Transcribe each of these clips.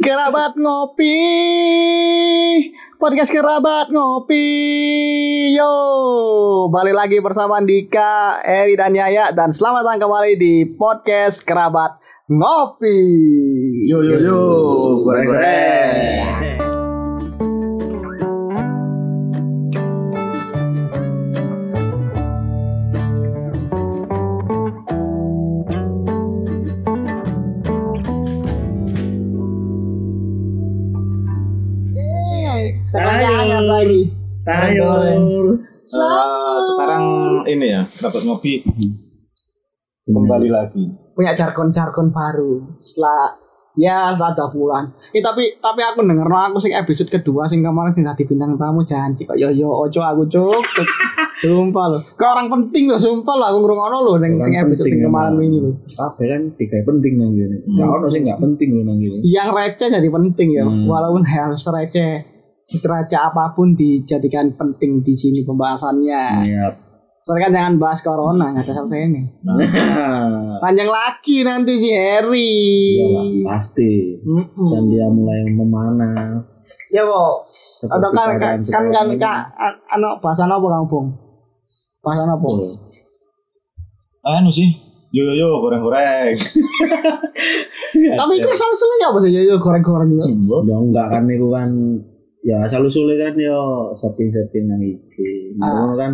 Kerabat ngopi. Podcast kerabat ngopi. Yo, balik lagi bersama Dika, Eri dan Yaya dan selamat datang kembali di podcast kerabat ngopi. Yo yo yo, goreng-goreng. Sekarang hangat lagi. Sayur. Eh, sekarang ini ya, dapat ngopi kembali lagi. punya jargon-jargon baru setelah ya setelah dua bulan. Eh tapi tapi aku denger aku sing episode kedua sing kemarin sing tadi bintang tamu janji kok yo yo ojo aku cuk. cuk. Sumpah loh. Kau orang penting loh sumpah loh aku ngrungokno loh ning sing episode sing kemarin wingi loh. Kabeh kan tiga penting nang gini. Enggak ono sing enggak penting lho nang gini. Yang receh jadi penting ya. Hmm. Walaupun hal sereceh sereceh apa pun dijadikan penting di sini pembahasannya. Iya. Soalnya kan jangan bahas corona, nggak ada selesai ini. Nah, Panjang lagi nanti si Harry. iyalah pasti. Mm-mm. Dan dia mulai memanas. Ya. Seperti Ada kan kan keadaan kan sekarang kan kan anu bahasa apa kamu, Bung? Bahasa apa? Oh, Anu sih, yo yo yo, goreng-goreng. Tapi itu salah sulit apa sih? Yo goreng-goreng itu. Ya enggak kan niku kan ya asal usule kan yo setting-setting nang iki. Ah. Ngono kan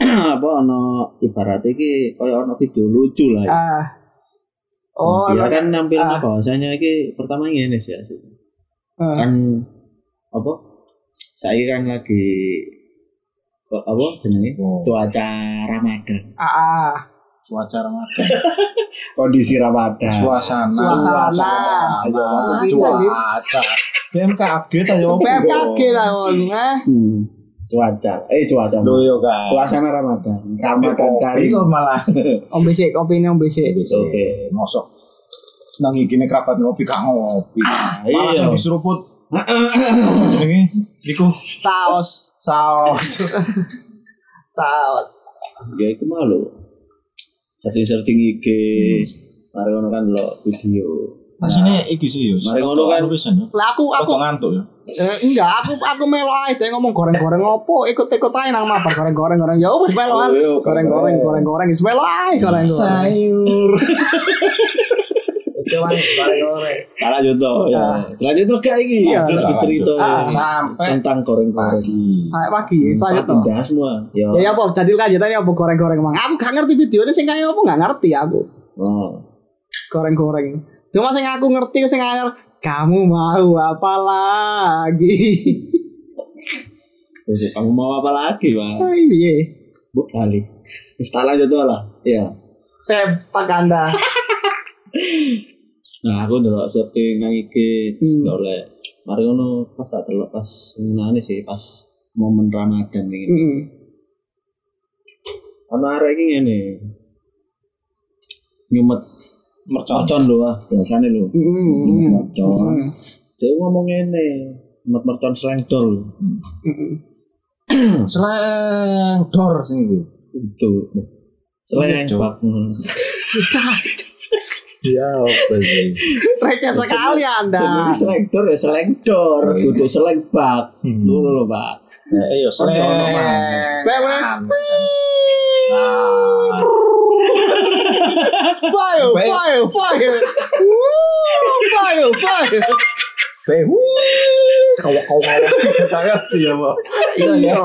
apa ono ibarat iki koyo ono video lucu lah. ya. Ah. Oh, dia emang- kan nampil ah. bahwasanya iki pertama ngene sih asli. Eh, kan apa saya kan lagi kok apa jenenge Oh. cuaca Ramadan ah, ah. Cuaca Ramadan. kondisi Ramadan Suasana. Suasana. Ah, cuaca. BMKG ta yo. PPKG lah ngomong, eh. hmm. cuaca eh cuaca Lo yo kan. suasana Ramadan Ramadan kali kok malah. Om bisik, kopi ini om bisik. Oke. Mosok nang iki nek kerabat ngopi gak ngopi. Malah iya. sing diseruput. Jenenge iku Saus, saus. saus. ya itu malu setting setting IG mari ngono kan lo video Asine iki sih yo. Mari ngono kan. pisan yo. Lah aku aku ngantuk yo. eh, enggak, aku aku melo ae teh ngomong goreng-goreng opo, ikut-ikut ae nang mabar goreng-goreng goreng. Ya wis meloan. Oh, iya, Goreng-goreng goreng-goreng wis melo ae goreng-goreng. Sayur. Itu kan goreng-goreng. lanjut to ya Ah. lanjut to kayak iki Iya, Lagi lanjut. cerita Ah, Sampai tentang goreng-goreng. Saya pagi, saya Tak tuh. pindah semua ya Ya ya apa jadi lanjutannya apa goreng-goreng emang. Aku gak ngerti videonya sing kaya apa gak ngerti aku. oh. Goreng-goreng. Cuma sing aku ngerti sing anyar kamu mau apa lagi? Terus kamu mau apa lagi, Pak? Ah, Iya. Bu kali. Wis tak lanjut to lah. Iya. Sepak Anda. Nah, aku ndelok setting nang iki Hmm. oleh. Mari ngono pas tak delok pas ngene sih pas momen Ramadan iki. Heeh. Ono arek iki ngene. Nyumet Mercon. lho ah, biasane lho. Heeh. Mercon. Dia ngomong ngene, nyumet mercon slengdol. Seleng dor sing iki. Itu. Seleng Cuk. bak. Ya apa sih? Receh sekali Anda. Jenenge slengdor ya Oh, iya. kudu seleng-bak. Hmm. Lho lho, Pak. Ya iya seleng. Bang, Nah, Fire, fire, fire. Woo, Fire, fire. Kau kau kau gak ngerti ya, Pak. Iya, iya.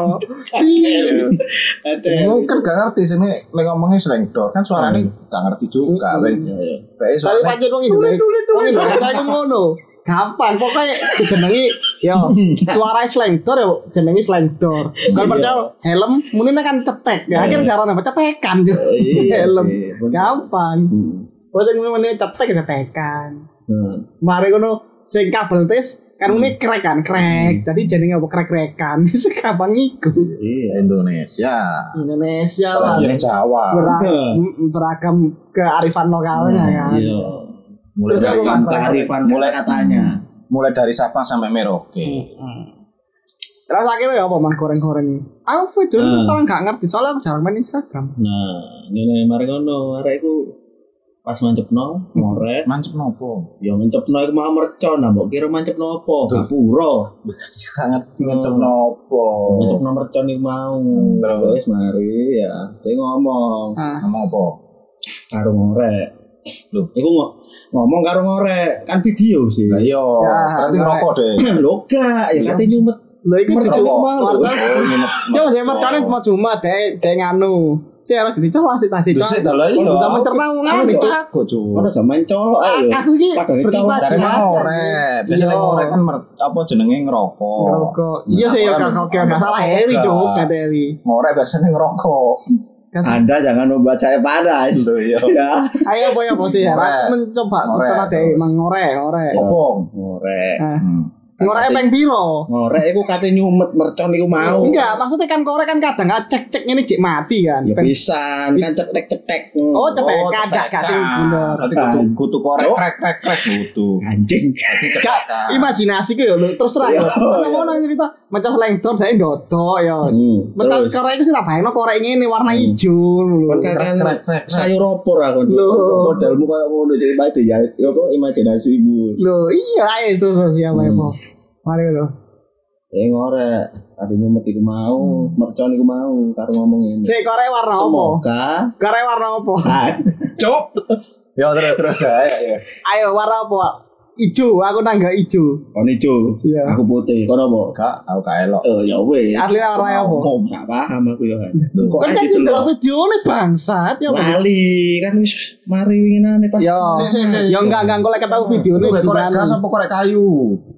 Iya. Mungkin gak ngerti sini lagi ngomongnya seleng dor kan suaranya gak ngerti juga, Ben. Ya, ya. Be, Tapi pancen wong Indonesia. Wong Indonesia iku ngono. Gampang pokoknya dijenengi yo suara slengdor yo jenengi slengdor. Kalau Iya. percaya helm muni kan cetek. Ya akhir Iya. caranya apa cetekan yo. Iya, Helm. iya. Gampang. Hmm. Bos yang muni cetek cetekan. Hmm. Mari ngono sing kabel tes kan muni krek kan krek. Jadi jenenge apa krek-krekan. Sekampang iku. Iya. Indonesia. Indonesia lah. Yang Jawa. Beragam, beragam kearifan lokalnya kan. Iya. Mulai Terus dari apa, Pak? kearifan mulai katanya. mulai dari Sabang sampai Merauke. Hmm. Terus akhirnya ya apa man goreng-goreng ini? Aku video itu Hmm. salah nggak ngerti soalnya aku jarang main Instagram. Nah, ngene mari ngono, arek iku pas mancepno ngorek Mancep nopo? ya mancepno iku mau mercon nah mbok kira mancepno apa gapura Gak ngerti mancep nopo. mancepno mercon iku mau Terus? wis mari ya dia ngomong Ah, Ngomong apa? karo ngorek Loh. iku ngo- ngomong karo ngorek kan video sih Lah iya, Ya, berarti ngerokok deh. lho gak ya kate nyumet lho iki disuruh mau. warta. Oh. Yo saya mercane mau cuma deh deh nganu. Si harus dicelah sih tasik. Terus dah lah iya. Bisa mencerna ngene, Cuk. Aku cuy. Ono jaman colok ayo Aku iki itu. Cari ngorek. Biasanya Iya. ngorek kan apa jenenge ngerokok. Ngerokok. Iya sih ya kan oke masalah Heri Kak. cuk kata Heri. Ngorek biasanya ngerokok. Anda jangan membaca panas Loh iya. ya Ayo boy apa sih ya? Mencoba karena deh mengorek ngorek. Opong. ngorek. Ngorek peng piro? ngorek iku kate nyumet mercon iku mau Enggak, maksudnya kan korek kan kadang nggak cek cek ini cek mati kan. ya pisan kan cetek cetek Oh cetek Oh, kadang gak sih cetekan. bener. Nanti kutu kutu korek krek krek krek kutu. anjing Gak imajinasi ku ya lho terus terang. Iya, Karena iya. mau nang cerita macam selengdon saya ndodo ya. hmm. Terus korek itu sih tak bayangno korek ini warna Hmm. hijau lho. kan kan krek, krek, krek. sayur opor aku modalmu kayak ngono jadi bae ya ya kok imajinasimu Lho, iya itu ya, Hmm. Po? Mari lho. ya ngorek ada nyumet iku mau mercon iku mau karo ngomong ini Sik korek warna apa? semoga Korek warna apa? cok Ya terus terus ya ya. Ayo warna apa? Ijo, aku nangga ijo. kon ijo Iya. aku putih kono apa Kak, aku gak elok. eh ya wes Asli warna apa? gak paham aku ya kan Loh. Kan kan gitu di loh. video ini bangsat ya. Po? lali kan wis mari winginane pas Yo, yo enggak enggak golek ketemu video Lu ini kayak korek gas apa korek kayu?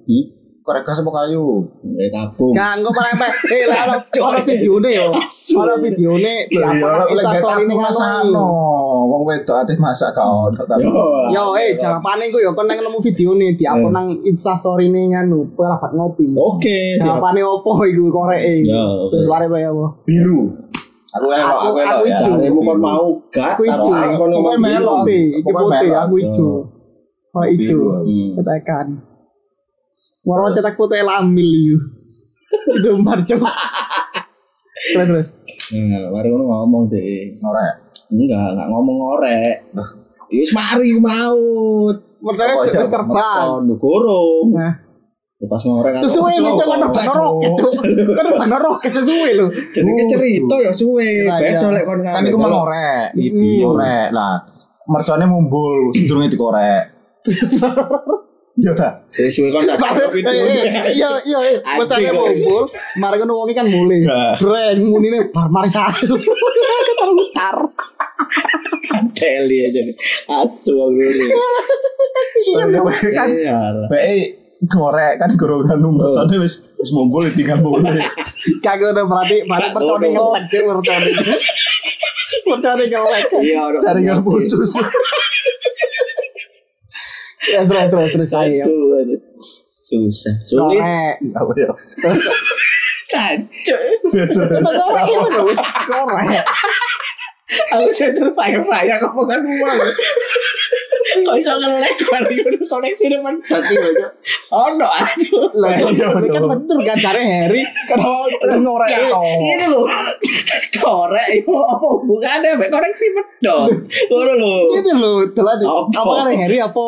Hmm? Korek gas apa kayu? Eh tabung. Kok paling eh lah ono ono video ini yo. Ono video ini di Iya, apa oleh Insta gak story ini tahu kan masakno. Wong wedok ate masak kau. Yo, eh jangan panik ku yo kon nemu video nih di upload nang Insta story ini nganu perabat ngopi. Oke. Jawabannya opo iku korek e. Ya. Terus bae apa? Biru. Aku elok, Aku- aku elok aku ya. Caremu kon mau gak? Aku biru. melon. Putih, iki putih, aku ijo. Korek ijo. Biru. Warna cetak putih lamil yuk. Gembar coba. Terus terus. Nah, mari ngono ngomong deh. Ngorek. Enggak, enggak ngomong ngorek. Ya wis mari ku mau. Pertanyaan iya, wis terbang. Gorong. Nah. Ya pas ngorek kan. Terus suwe nih cok kan udah roket cok. Kan roket cok suwe lho. Jenenge cerita ya suwe. Iya, iya. Beda lek kon Kan iku mau ngorek. Hmm. Ngorek lah. Mercone mumbul, durunge dikorek. Iya ta? Wis suwe kon tak Eh, video. eh, Iya iya iya. Anjing, Pertanyaan kok. ngumpul. Mari kan wongi kan mulai. Nah. Breng munine bar mari satu. Kan mutar. Teli aja nih. Asu aku ini. Kan Iya. bae ngorek kan gorongan mercone wis wis mumbul tinggal mulai. Kagak udah berarti percone Oh, ngelek percone. Percone ngelek. Iya. Jaringan putus. Terus terus terus terus aduh. Susah. Sulit. Korek. Apa ya? Terus Cancuk. Terus terus. wis korek. Aku saya terfaya-faya ngomongan gua. Kok iso ngelek udah koneksi depan satu aja. Oh no, aduh. Lah Iya, ini kan bener kan cari Harry kenapa ngorek Ya, Ini loh. Korek itu apa hubungannya koneksi lho. ini telah di Apa? apa kan Harry apa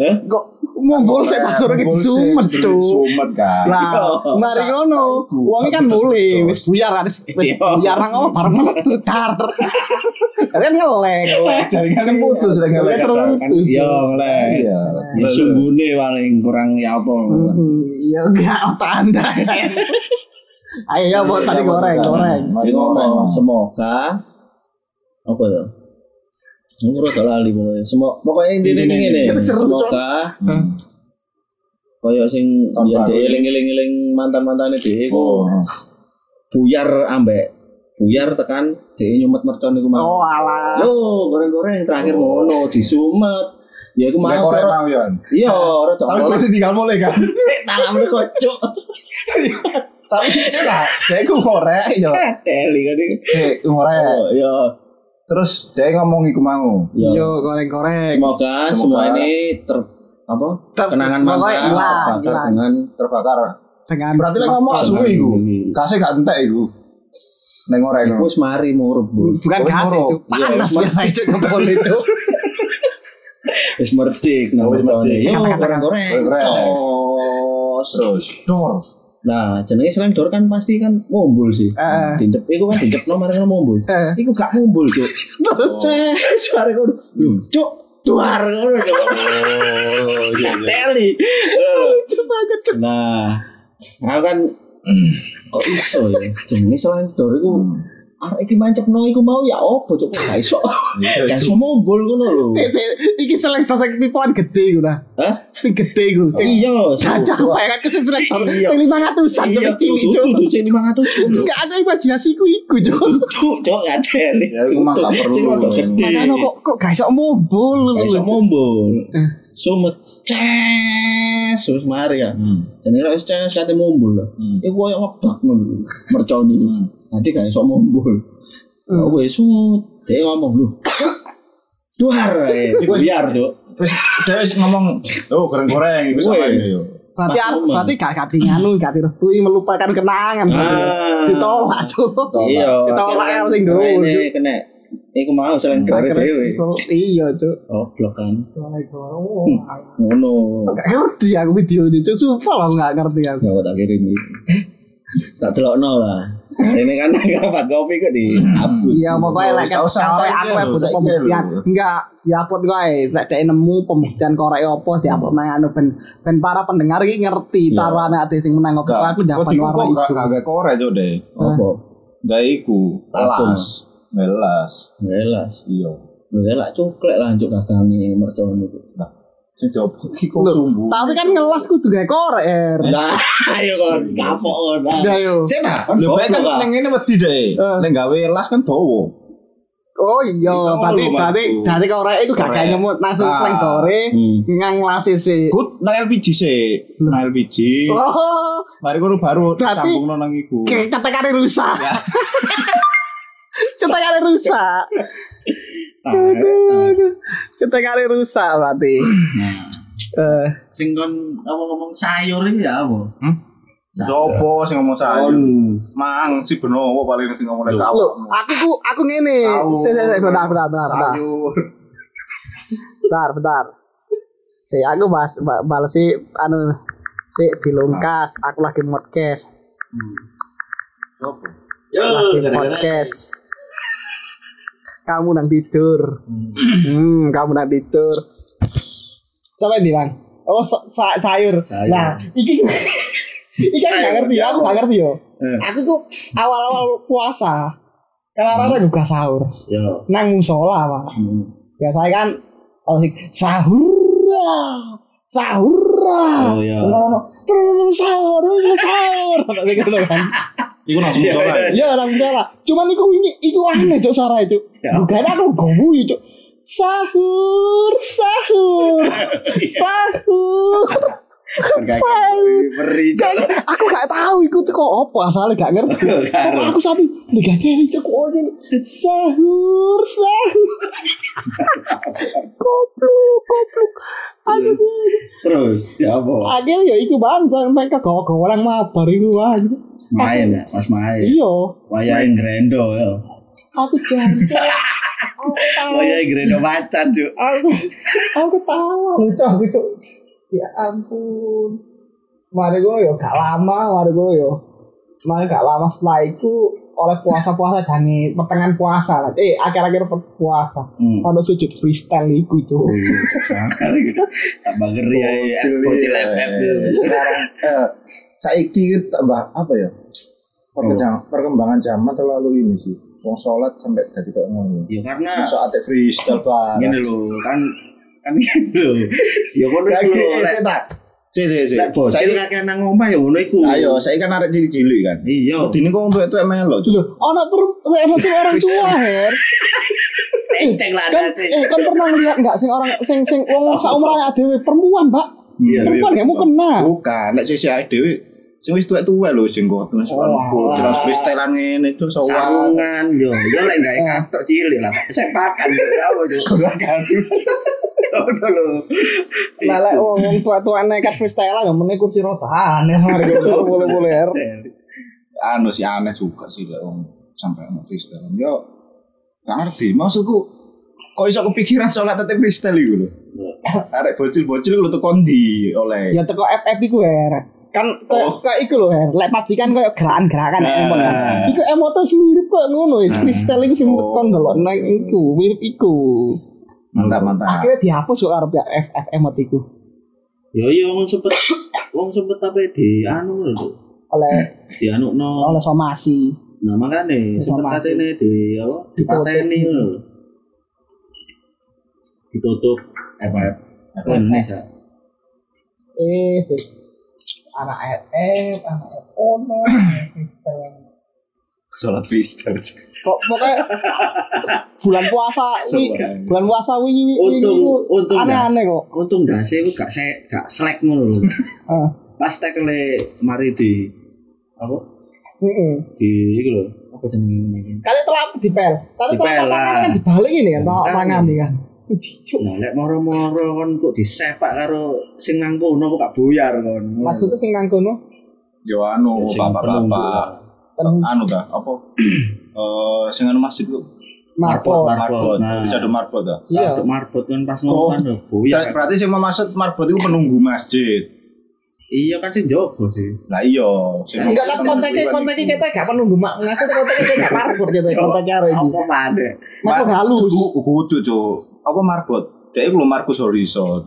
Hah? kok ngumpul saya tak suruh gitu sumet tuh Sumet kan. lah mari ngono uangnya kan mulai wis buyar kan wis Iya. buyar nang apa bareng metu tar Jaringan kan putus udah Jaringan ngelek. terus. Kan iya ngelek. Iya. Ya sunggune paling kurang ya apa. Iya enggak otak anda ayo ya buat tadi goreng goreng semoga apa ya? Ini rada lali pokoknya. Semoga pokoknya Ini, ini ini. Semoga Hmm. kaya sing ya baru. dhek eling-eling mantan-mantane iku Oh. buyar ambek buyar tekan dhek nyumet mercon iku oh mau. alah Yo, goreng-goreng terakhir ngono disumet. Ya iku mau. Korek mau ya. Iya, ora Tapi kok tinggal mulai kan. sik tanamne kocok. Tapi cek lah, dia ku ngorek ya. Teli kan iki. Ngorek. Oh, iya. Terus dia ngomong iku mau. Iya. yo goreng goreng Semoga, Semoga. semua ini ter apa? Ter- kenangan mantan terbakar dengan Terbakar. dengan Berarti lek ngomong langsung iku. Kasih gak entek iku. Neng ngorek. Iku wis mari murup, Bu. bukan Oh, gas moro. itu panas Iya, biasa itu jempol itu Wis mercik nang Oh, wis mercik. Yo Kata-kata. Terus. Terus dor. Nah, jenenge selendor kan pasti kan mumbul sih. Eh. Dincep iku kan dincep nomor kan mumbul. Eh. Iku gak mumbul, Cuk. Cek, suara ngono. Cuk, duar ngono, Cuk. Oh, iya iya. Teli. Lucu banget cuk. Nah, aku kan kok iso ya? Jenenge selendor iku arek iki mancepno iku mau ya opo, Cuk? Gak iso. Gak iso ngono lho. Iki selektor sing pipoan gede iku ta. Hah? Sing gede iku. Sing Iya, Caca pengen ke sing selektor. Sing 500-an Iya, cuk cilik cuk. tuh, cek 500. Enggak ada imajinasiku iku cuk. Cuk, cuk, gak ada. Ya, iku mah gak perlu. Sing. Makanya kok kok gak iso mumbul Gak iso lho. mumbul. Eh. Sumet ces wis mari ya. Hmm. Jenenge wis ces kate mumbul lho. Hmm. Iku koyo ngebak ngono. Merconi. Hmm. Nanti gak iso mumbul. Hmm. Oh wis sut. Dia ngomong lu. Duar, eh, biar cuk. Terus dia ngomong, oh goreng-goreng iku sama Wes. ini. Berarti momen. berarti gak gak nganu gak direstui melupakan kenangan. Ah. Ditolak cuk. Iya. Ditolak yang sing dulu, Ini kena. Iku mau selain dhewe. sesel- Iya cuk. Goblok kan. Oh, Ngono. Gak ngerti aku video itu cuk. Sumpah aku gak ngerti aku. Ya tak kirim iki. Tak delokno lah. Ini kan kapan kopi kok di upload. Iya pokoknya lek Gak usah aku butuh pembuktian. Enggak, diupload kowe. Lek dhek nemu pembuktian korek opo diupload nang anu ben ben para pendengar iki ngerti Iya. taruhane ate sing menang kok aku dapat warna kok gak korek cuk deh. Apa? Gak iku, telas. Melas. Jelas. Iya. Jelas cuklek lanjut kagangi mercon itu. Sing iki kok sumbu. Tapi kan ngelas kudu gawe korek. Nah, ayo kon kapok kon. Udah yo. Sik ta? Kan Lho bae kan ning ngene wedi deh. Eh. Ning gawe las kan dawa. Oh iya, berarti berarti maksudku. dari korek itu gak kayak nyemut langsung Ah. dore Hmm. ngang. Good nang LPG sih. Nang LPG. Oh, Mari kono baru sambungno nang iku. cetekane rusak. Ya. cetekane rusak. Cetekane rusak berarti. Nah, Eh, sing kon apa ngomong sayur iki ya apa? Hmm? Sopo sing ngomong sayur? Mang si Benowo paling sing ngomong lek awakmu. aku ku aku ngene. Si, bentar, bentar, bentar, bentar. Sayur. Bentar, bentar. Si aku ba- balas si anu si dilungkas, aku lagi podcast. Sopo? Yo, Lagi podcast. Kamu nang tidur. Hmm, kamu nang tidur. Siapa ini, Bang? Oh, sa- sa- sayur. Sayur. Nah, iki iki kan gak ngerti, aku gak ngerti yo. Eh. Aku kok awal-awal puasa. Karena orang juga sahur. Yo. Nang musola, Pak. Hmm. biasanya kan kalau sih sahur sahur Oh, iya. terus sahur terus sahur kan Iku langsung Iya, musola. iya. ya orang salah cuman itu ini itu aneh cok suara itu Ya. bukan aku gomu cok sahur sahur sahur Beri aku gak tahu itu tuh kok apa asalnya gak ngerti. Aku gak ada cok kok ini? Sahur sahur. Goblok goblok. Aduh Terus ya apa? akhirnya ya itu bang bang mereka gawa yang mabar itu bang. Main ya, pas main. iya. Wayahe grendo ya. aku jangan aku tahu. Wayahe grendo macan, Cuk. aku aku tahu lucu aku cok ya ampun mari gue yo gak lama mari gue yo mari gak lama setelah itu oleh puasa puasa jangan pertengahan puasa lah eh akhir-akhir puasa Hmm. pada sujud freestyle iku itu gitu. Tambah ngeri ya. ya. Bocil. FF. Sekarang eh saiki itu tambah apa ya? Perkembangan, perkembangan zaman terlalu ini sih. Wong sholat sampai jadi kayak ngono. Ya karena Masa ate freestyle banget. ngene lho, kan kan lho. Ya ngono iku lho. Tak. Si si si. lek bocil kakek nang omah ya ngono iku. ayo, saya kan arek cilik-cilik kan. Iya. Dini kok untuk itu emelo. Loh, anak perempuan masih orang tua her Enceng lah kan eh kan pernah lihat nggak sing orang sing sing wong saumuran adewe perempuan mbak Iya, perempuan kamu kena Bukan, nek sisi dhewe sing wis tuwek-tuwek lho sing kok terus Oh, jelas freestylean ngene itu sowan. sarungan yo yo lek gawe katok cilik lah saya pakan yo yo kadut ngono lho lah lek wong tua-tua nekat freestyle lah ngomongnya kursi roda aneh hari boleh boleh boleh her Anu sih aneh juga sih lek wong sampai ono freestyle. Yo gak ngerti maksudku kok iso kepikiran sholat tetep freestyle iku lho. Arek bocil-bocil lu tuh kondi oleh. Ya teko FF iku her. Kan Oh. iku lho her. Lek PUBG kan kayak gerakan-gerakan Nah. emot. kan. Iku emot wis mirip kok ngono wis Nah. freestyle iku sing Oh. kon delok nang iku mirip iku. Mantap mantap. Akhirnya dihapus kok arep ya FF emot iku Ya iya wong sempet wong sempet apa di anu lho. oleh Di anu no. oleh somasi. Nah makane sempet katene di apa? Di Ditutup. pateni lho. Ditutup FF. Aku Indonesia. Eh, sis. Anak FF, anak F ono, freestyle. Sholat freestyle. Kok pokoknya bulan puasa wi, bulan puasa wingi Untung untung aneh-aneh kok. Untung dasi iku gak se gak selek ngono lho. Pas tekle mari di apa? Di iku lho. Apa jenenge? Kali telap dipel. Kali telap tangan kan dibalik ini kan, Makanya. tangan nih kan. Cicuk. Nah, lek moro-moro kon kok disepak karo sing nang kono kok gak buyar kon. Maksudnya sing nang kono Yo anu Sing bapak-bapak. Penunggu Anu dah apa? Eh sing anu masjid ku marbot. Marbot. marbot. Nah. Bisa ada marbot dah. Iya. Satu marbot kan pas Oh. ngono kan lho, buyar. Berarti sing maksud marbot itu penunggu masjid. Iya kan sing jogo sih. Lah iya, Enggak tapi kontaknya kontaknya kita gak penunggu mak ngasih kontaknya kita gak marbot gitu kontaknya hari ini. Apa mana? Makhluk halus. Kudu Cuk. Apa marbot? Dia lho Markus Horizon.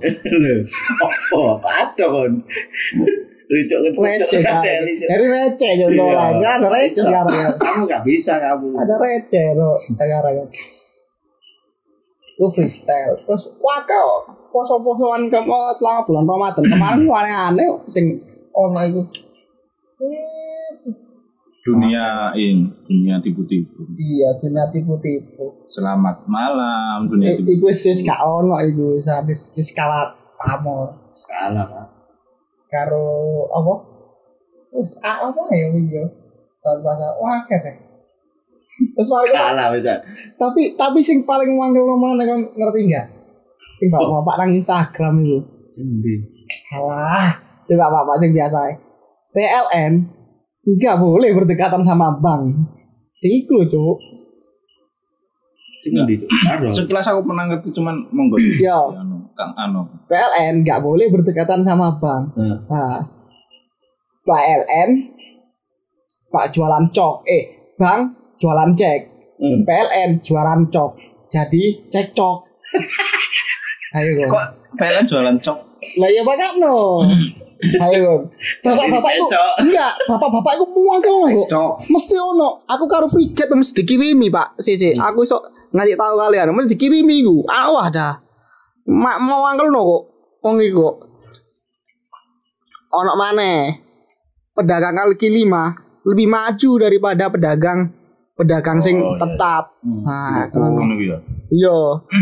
Apa? Ada kon. Ricok Receh kan. Dari receh contoh Iya. lagi ada receh sekarang ya. Kamu gak bisa kamu. Ada receh loh sekarang ya. Lu freestyle terus wah kau poso-posoan kamu selama bulan Ramadan kemarin lu aneh-aneh sing ono itu. Dunia ini, dunia tipu-tipu. Iya, dunia tipu-tipu. Selamat malam dunia Eh, tipu. Iku wis gak ono iku wis habis wis kalah pamor Skala kan. Karo apa? Wis ah, apa ya iki yo. Tahun bahasa wah kene. Terus kita- Skala bisa. tapi tapi sing paling manggil mana kan ngerti enggak? Sing bapak-bapak nang Instagram itu. Sing ndi? Alah, coba bapak sing biasa ae. PLN enggak boleh berdekatan sama bank. Sing iku lho, Cuk. Sing ndi Cuk? Sekilas aku pernah ngerti cuman monggo. Yo. Kang Anu. PLN nggak boleh berdekatan sama bank. Nah, Nah, PLN Pak jualan cok, eh bank jualan cek, hmm. PLN jualan cok, jadi cek cok. Ayo kok. Kok PLN jualan cok? Lah ya bapak no. Ayo kok. Bapak bapak itu enggak, bapak bapak itu muang kok. Cok. Mesti ono. Aku karo friget mesti dikirimi pak. Si si. Aku iso ngasih tahu kalian. Mesti dikirimi ku. Awah dah. Mak mau angkel no kok. Wong iku. Ono mana? Pedagang kaki lima lebih maju daripada pedagang pedagang sing Oh, iya. tetap. Hmm. Nah, ngono ya. iya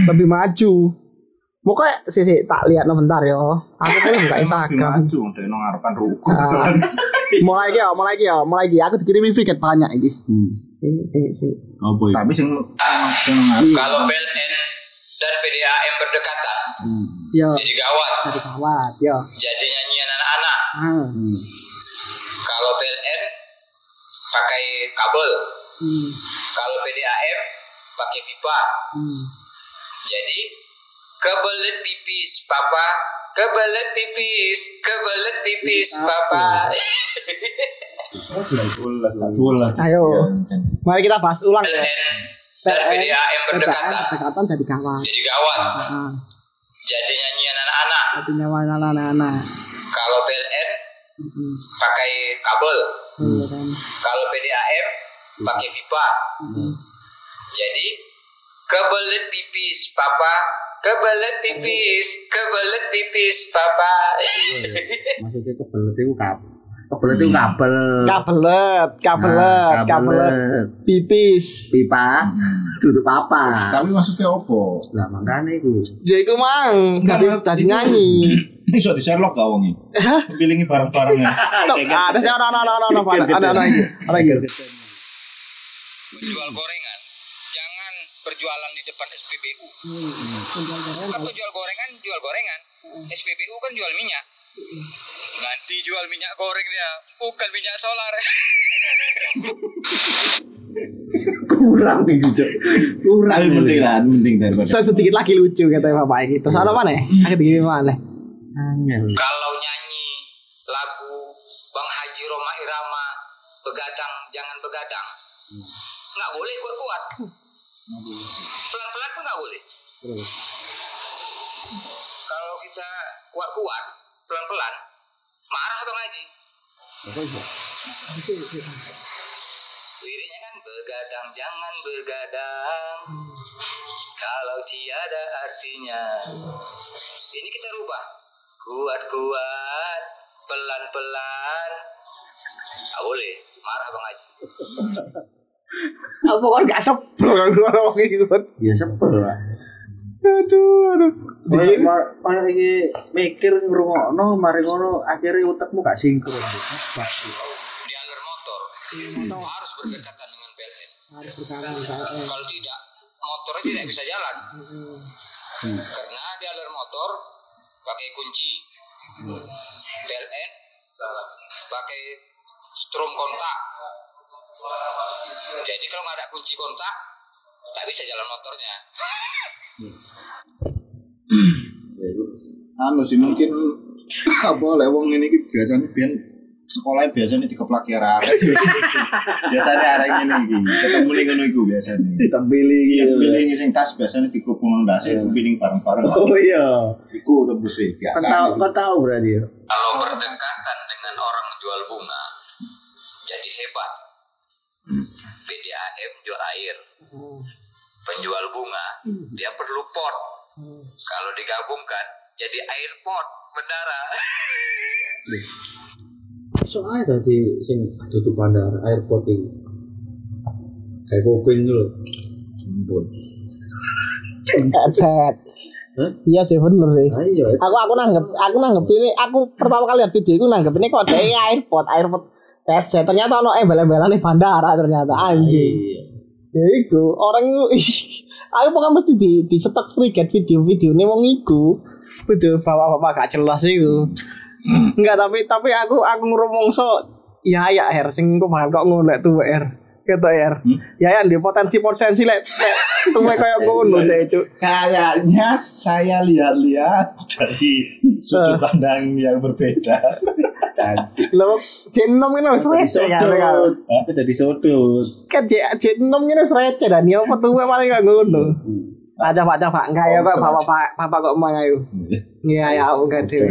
lebih maju. Pokoknya sih sih tak lihat no bentar yo. Aku kan buka Instagram. Maju dari nang ngarepan ruko. Ah. mulai lagi ya, mulai lagi ya, mulai lagi. Aku dikirimi friget banyak ini. Hmm. Si si si. Tapi sing Kalau PLN dan PDAM berdekatan, Hmm. Yo, jadi gawat, jadi kawat, yo. jadi nyanyian anak-anak. Ah. Hmm. Kalau PLN pakai kabel, Hmm. kalau PDAM pakai pipa. Hmm. Jadi kebelet pipis papa, kebelet pipis, kebelet pipis papa. Lah. Ayo, mari kita bahas ulang ya. PLN dan PDAM berdekatan, Berdekatan jadi kawat. jadi gawat, Ah, jadi nyanyian anak-anak. artinya mana anak-anak. Kalau PLN Hmm. pakai kabel, Iya kan. kalau PDAM pakai pipa. Hmm. Jadi kebelet pipis papa, kebelet pipis, kebelet pipis papa. Maksudnya kebelet itu kabel. Kebelet itu kabel. Kabelet, kabelet, Nah, kabelet, pipis. Pipa. Tutup apa? Tapi maksudnya opo? Lah makanya itu. Jadi ku mang, enggak. jadi nyanyi. Iso di Sherlock gak wongi? Pilingi barang-barangnya. Tok, ada sih ada ada ada ada ada ada ada lagi, ada lagi. Menjual gorengan, jangan berjualan di depan SPBU. Kan penjual gorengan jual gorengan, SPBU kan jual minyak. Nanti jual minyak goreng dia, bukan minyak solar. Kurang iki, Cuk. Kurang. Tapi penting lah, penting daripada. Saya sedikit lagi lucu katanya bapak gitu. Soalnya mana? Aku digini mana? Angel. Kalau nyanyi lagu Bang Haji Roma Irama begadang jangan begadang nggak boleh kuat-kuat pelan-pelan pun nggak boleh kalau kita kuat-kuat pelan-pelan marah Bang Haji liriknya kan begadang jangan begadang. Kalau tiada artinya. Ini kita rubah. Kuat-kuat pelan-pelan. Ah boleh. Marah bang Haji Aku kan gak sebel kalau orang gitu. Ya sebel lah. Aduh, aduh. Ma- kayak iki mikir ngrungokno mari ngono akhirnya utekmu gak sinkron. Pas. di alur motor harus berdekatan dengan PLN Harus bersama kalau tidak motornya tidak bisa jalan. Karena di alur motor pakai kunci. PLN pakai strum kontak. Jadi kalau nggak ada kunci kontak tak bisa jalan motornya anu sih mungkin apa lewong ini biasanya biar sekolah biasanya dikeplaki arah biasanya arah ini iki ketemu ning ngono iku biasanya Ditempeli iya gitu. pilih sing tas biasanya dikubung ndase itu piling bareng-bareng. Oh iya. iku tembus sih Kau biasa tahu, kau tahu berarti ya. kalau berdekatan dengan orang jual bunga jadi hebat. PDAM jual air. Penjual bunga dia perlu pot. Kalau digabungkan jadi air pot bendara Soalnya tadi sing tutup bandara airport ini. Kayak kuping dulu. Headset. Hah? Iya sih bener sih. Ayo. Aku aku nanggep, aku nanggep ini, aku pertama kali lihat video itu nanggep ini kok dari airport, airport headset. Ternyata ono embel-embelan di bandara ternyata anjing. Ya itu orang itu, aku pokoknya mesti di di stok free get video-video nih wong iku. Video bapak-bapak gak jelas itu. Enggak tapi tapi aku aku ngrumongso ya ya her sing kok bakal kok ngono lek tuwek her. Gitu her. Ya ya di potensi potensi lek lek tuwek kayak ngono deh itu. kayaknya saya lihat-lihat dari sudut pandang yang berbeda cantik Lo J6 ini harus receh kan. Tapi jadi sodot. Kan J J6 ini harus receh dan ya apa tuwek paling gak ngono. Pak coba enggak ya kok bapak pak bapak kok mau ayo. Iya ya aku enggak deh.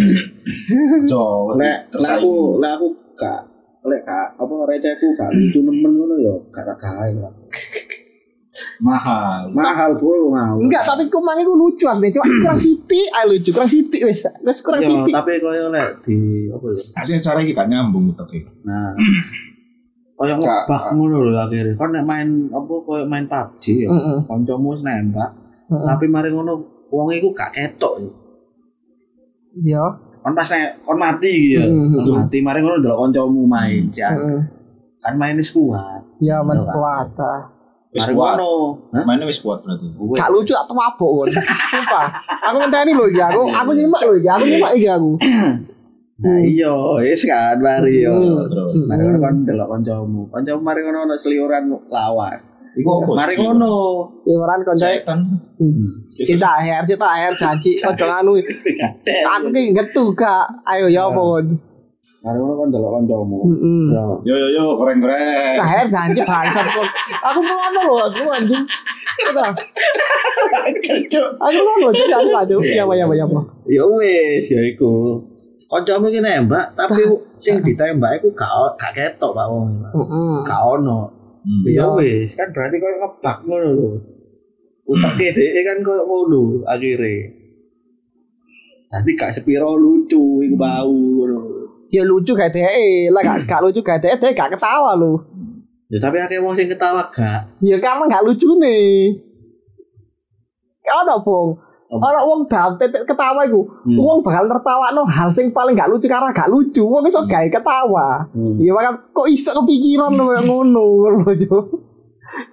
cowok Lek terus lek aku lek aku gak lek gak apa recehku gak lucu nemen ngono ya gak tak gawe lah. mahal Mahal bro mau. Enggak tapi kumang itu lucu asli cuma kurang siti ayo lucu kurang siti wes wes kurang Ya, siti. tapi koyo lek di apa ya? asli cara ini gak nyambung tapi Nah. Koyo Gak- ngebak ngono lho akhirnya. Nek main apa koyo main PUBG ya. Kancamu wis nembak, Heeh. tapi mari ngono wong iku gak ketok. ya. Ya. Kon pas nek kon mati gitu ya. Mm, Kon mm. mati mari ngono delok kancamu main. Jan. Heeh. Kan main wis kuat. Ya men Ya, Pak. kuat. ah. wis Mari kuat mainnya wis kuat berarti. Gak lucu atau mabuk kon. Sumpah. Aku ngenteni lho iki aku aku nyimak lho iki aku nyimak iki aku. Nah iya, wis kan mari yo. Hmm. terus Mari ngono kon delok kancamu. Kancamu mari ngono ono seliuran lawan. Iku apa Mari ngono. Liweran koncoe setan cinta akhir cinta akhir janji ojo anu. Aku ki ngetu gak. Ayo ya apa kon. Mari ngono kon delok kancamu. Ya. yo yo yo goreng goreng Akhir janji bangsat kon. Aku ngono lho aku anjing. Kita. Aku ngono lho janji aja. Ya ya ya. Ya wis ya iku. Kancamu iki nembak tapi sing ditembak iku gak gak ketok Pak wong. Heeh. Gak ono. Hmm. Ya Iya. wis kan berarti koyo ngebak ngono lho. Uteke dhek kan koyo ngono akhire. Nanti gak sepiro lucu iku bau ngono. Ya lucu gak dhek, lah gak gak lucu gak dhek, dhek gak ketawa lho. Ya tapi akeh wong sing ketawa gak. Ya karena gak lucu nih. Ono bong. Ono wong dam titik ketawa iku. Hmm. Wong bakal tertawakno hal sing paling gak lucu karena gak lucu. Wong iso gawe ketawa. Hmm. Iya makanya kok iso kepikiran lho yang ngono Jo.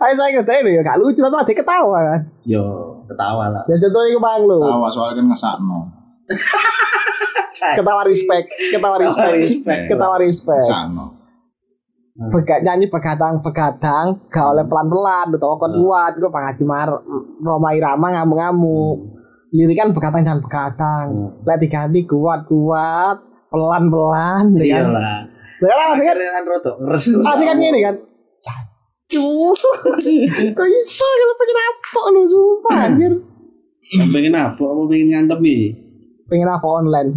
Ayo saya ngerti lho ya gak lucu tapi ada ketawa kan. Yo ketawa lah. Ya contohnya iku bang lho. tawa soalnya kan ngesakno Ketawa respect, ketawa respect, respect. ketawa respect. ngesakno Begat nyanyi begadang begadang gak oleh pelan pelan tuh kon kuat gue Pak Haji Mar Roma Irama ngamuk ngamuk lirikan begadang jangan begadang lek diganti kuat kuat pelan pelan ya kan Iyalah. Lah kan artinya kan Akhirnya kan rotok ngeres. kan gini kan Cacu Kok iso kalau pengen apa lu sumpah anjir pengen apa? Apa pengen ngantemi? Pengen apa online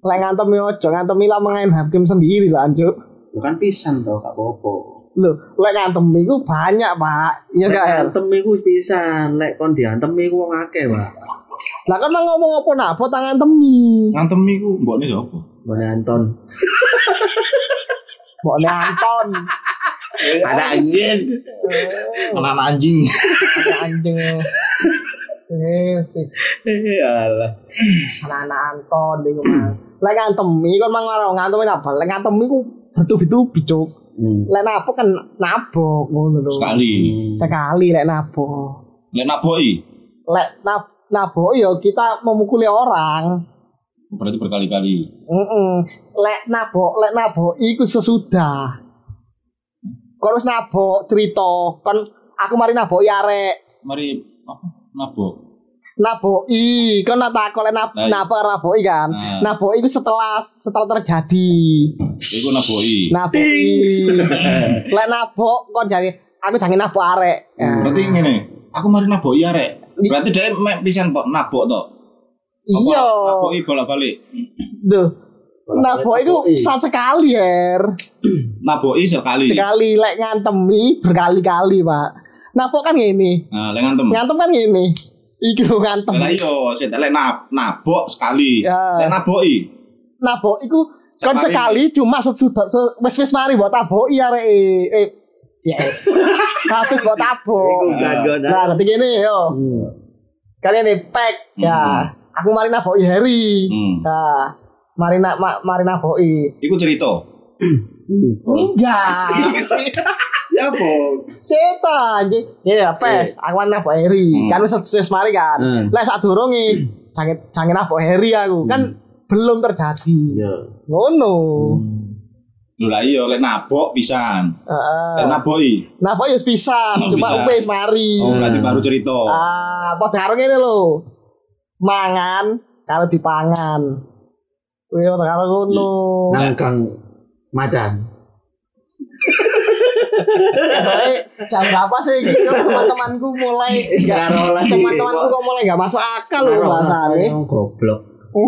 Lek ngantem yo ojo ngantem lah main hakim sendiri lah anjuk Bukan pisan tau gak apa-apa. Lho, lek ngantem iku banyak, Pak. Iya Er? ngantem iku pisan, lek kon diantem iku wong akeh, Pak. Lah kan nang ngomong apa napa tangan temi. Ngantem iku mbokne sapa? Bone Anton. Mbok ne Anton. Ada anjing. Anak anjing. Ada anjing. Eh, sis. Alah. Anak-anak Anton iku mah. Lek ngantemi kon mang ora ngantemi apa? Lek ngantemi iku betul-betul bicuk. Hmm. Lek nabok kan nabok ngono lho. Sekali. Sekali lek nabok. Lek naboki Lek nab nabok ya kita memukuli orang. berarti berkali-kali. Heeh. Lek nabok, lek nabok iku sesudah. Kon wis nabok cerita, kon aku mari naboki arek. Mari apa? Nabok. Naboki, kon nak takon lek nab Nah, iya. naboki kan. Nah. Naboki iku setelah setelah terjadi. Iku naboki. Naboki. lek nabok kon jare aku jange nabok arek. Ya. Berarti ngene. Aku mari naboki arek. Berarti dia mek pisan kok nabok to. Iya. Naboki bolak-balik. Duh. Nabok iku satu sekali, Er. Naboki sekali. Sekali lek ngantemi berkali-kali, Pak. Nabok kan ngene. Nah, lek ngantem. Ngantem kan ngene. Iki lho ngantem. Lah iya, sik lek nab nabok sekali. Ya. Lek naboki Nabok iku kon Sekali. sekali cuma sesudah se- wis wis mari mbok taboki arek eh ya. Habis mbok tabok. Nah, nanti gini yo. Hmm. Kalian nih pack ya. Aku mari naboki Harry. Hmm. Nah, mari nak ma, mari naboki. Iku cerita. Enggak. Ya apa? Setan anjing. Ya pes, aku mari naboki Harry. Hmm. Kan wis wis mari kan. Hmm. Lek sak durunge jange jange naboki Harry aku. Kan belum terjadi. Iya. Ngono. Lho lah iya lek nabok pisan. Heeh. Lek naboki. Napa ya pisan, cuma bisa. wis mari. Oh, berarti baru cerita. Ah, padha karo ngene lho. Mangan kalau dipangan. Kuwi ora karo ngono. Nangkang macan. Jam berapa sih gitu teman-temanku mulai Sekarang lah. teman-temanku kok mulai gak masuk akal loh bahasane. Goblok.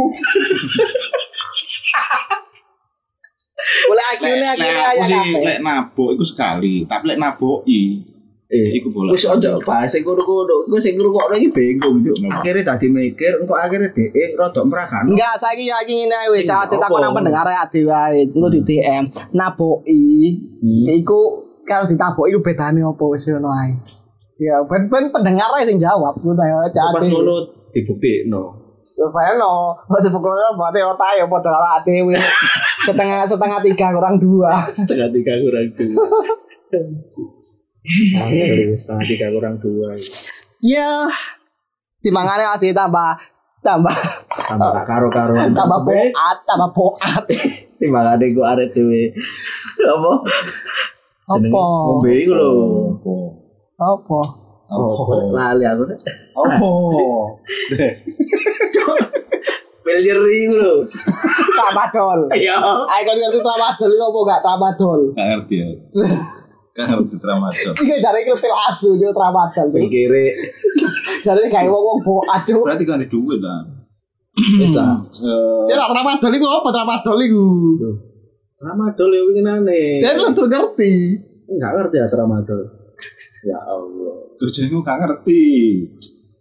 Mulai akhirnya akhirnya aku ya sih lek nabok iku sekali, tapi lek naboki Eh, iku bolak. Wis ojo bahas sing kudu-kudu. Ku sing ngrungokno iki bingung, Cuk. Akhirnya tadi mikir, engko akhirnya dhek rada merakan. Enggak, saiki ya iki ngene wis saat ditakon nang pendengar ade wae. Engko di DM naboki. Hmm. Iku kalau ditaboki iku bedane apa wis ngono ae. Ya, ben ben pendengar ae sing jawab ngono ya Pas ade. ngono dibuktikno. Yo Veno, masih pokoknya buat otak ya buat orang ATW setengah setengah tiga kurang dua. Setengah tiga kurang dua. Setengah tiga kurang dua. Ya, timbangannya ade tambah tambah Tambah gak karo-karuan. tambah boat tambah boat. Timbangane ku arek dhewe. Apa? Jenenge Apa? Ngombe iku lho. Apa? Oh, lali aku. Oh. Miliar iku lho. Tramadol. Iya. Ayo kan ngerti tramadol itu apa gak tramadol? Gak ngerti ya. Gak ngerti tramadol. Iki jare iki pil asu yo tramadol. Pikire Jare kayak wong-wong boat cuk. Berarti ganti duit lah. bisa. Ya tramadol iku apa tramadol iku? Tramadol ya winginane. Dan lu tuh ngerti. Enggak ngerti ya tramadol. Ya Allah. Tuh jenengku gak ngerti.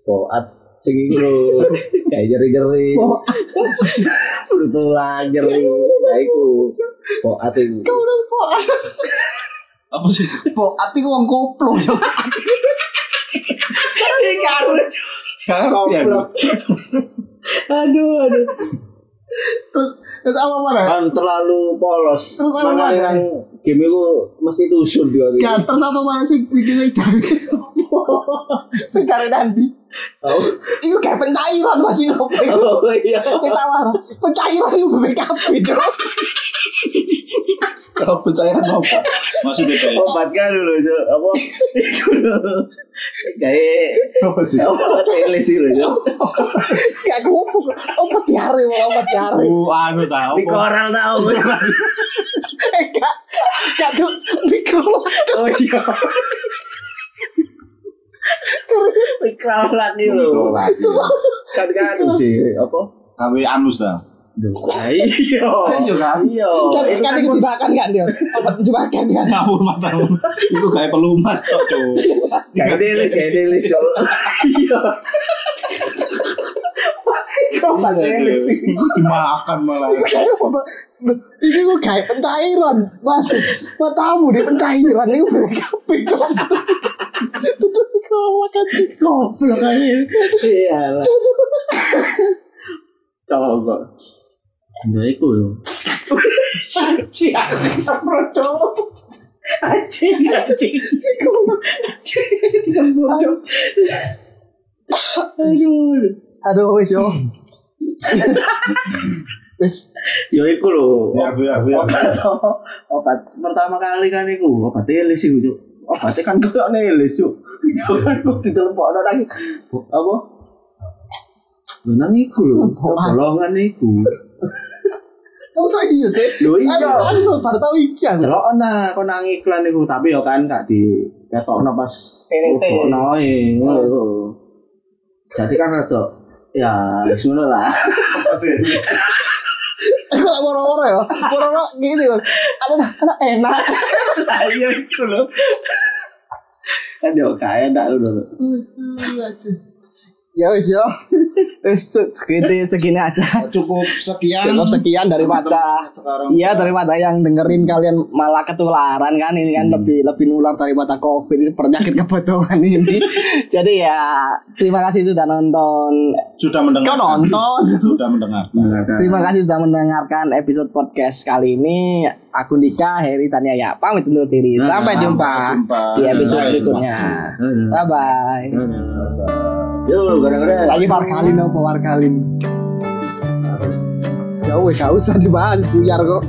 Boat sing iku lho. Kayak jeri-jeri. Boat. Betulan jeri. Ya iku. Boat iku. Kau udah boat. Apa sih? Boat iku wong koplo yo. Ngerti aku. Aduh, aduh. Terus apa mana? Kan terlalu polos. Terus apa mana? nang game itu mesti tusun dia. Gak terus apa mana sih bikin cari Sing cari nanti Oh, Itu kayak pencairan masih ngopo itu oh iya. Kita marah Pencairan itu BPKB Cok Apa cairan apa? Maksudnya kayak Obat kan dulu Cuk. apa? Iku lho. Kayak apa sih? apa teles sih lho. Cuk. Gak kumpul. Obat diare mau obat diare. Oh, anu tahu. Di koral tau. Eh gak gak tuh mikro. Oh iya. Mikro lagi lho. Kan kan sih apa? KW anus ta. Duh, Iya. Iya kan? Iya. Kan Itu kan kan itu dimakan kan dia. Obat dimakan kan. Ngawur matamu. Iku kayak pelumas tok, Cuk. Kayak delis, kayak delis. Cuk. Iya. Obat teles. Iku dimakan malah. Ini gue kayak pentairan Mas Matamu di pentairan Ini udah kabeh dong Tutup mikro makan Goblok aja. Iya lah. Coba. Ya iku lho. Anjing Sempro dong Anjing, anjing. Anjing, dicampur dong. Aduh. Aduh wis yo Wis Ya iku lho. Biar biar biar. Obat obat pertama kali kan iku obat teles iku, Cuk. Obatnya kan koyo neles, Cuk. Yo kan kok ditelepokno nang apa? Nang iku lho, golongan iku. Masa iya sih Lho iya. Aku aku baru tau iki aku Delok nah kok nang iklan iku, tapi yo kan gak di ketokno pas CRT. ngono e, ngono. Jadi kan rada ya wis ngono lah. Aku gak moro-moro ya Moro-moro gini kan Ada ada enak Ayo iku lho. Kan yo kaya ndak lho. Ya wis yo Wis segini segini aja Cukup sekian. Cukup sekian daripada sekarang. Iya daripada yang dengerin kalian malah ketularan kan ini kan lebih lebih nular daripada covid ini penyakit kebodohan ini. Jadi ya terima kasih sudah nonton. Sudah Kau mendengar. nonton. Sudah mendengar. Terima kasih sudah mendengarkan episode podcast kali ini. Aku Dika, Heri Tania ya pamit undur diri. Sampai jumpa jumpa. di episode berikutnya. Bye bye. Yo, gara-gara Saya warkalin apa warkalin? Ya wes gak usah dibahas buyar kok.